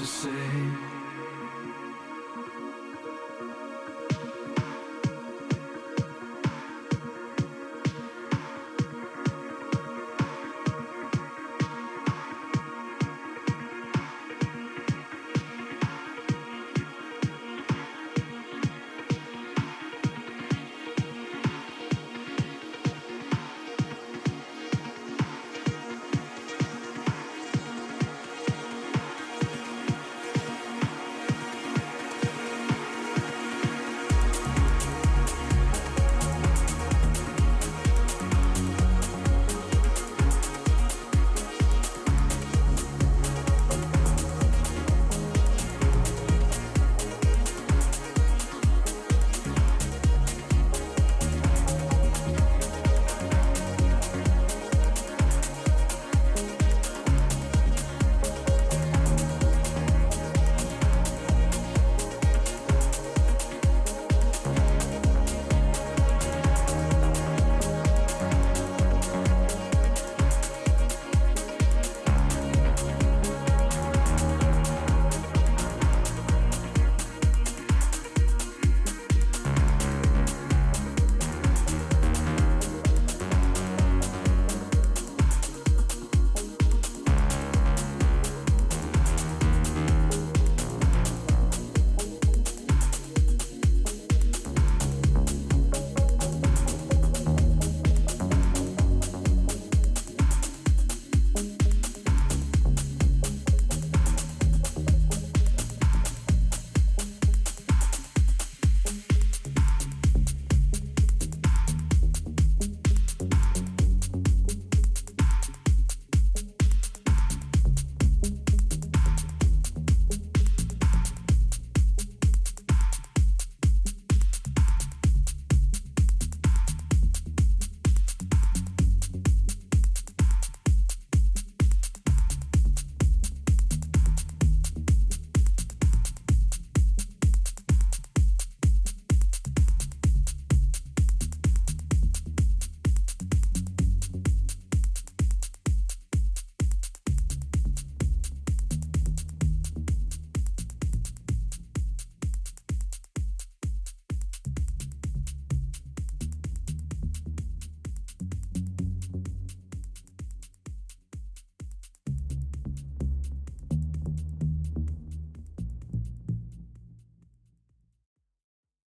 to say.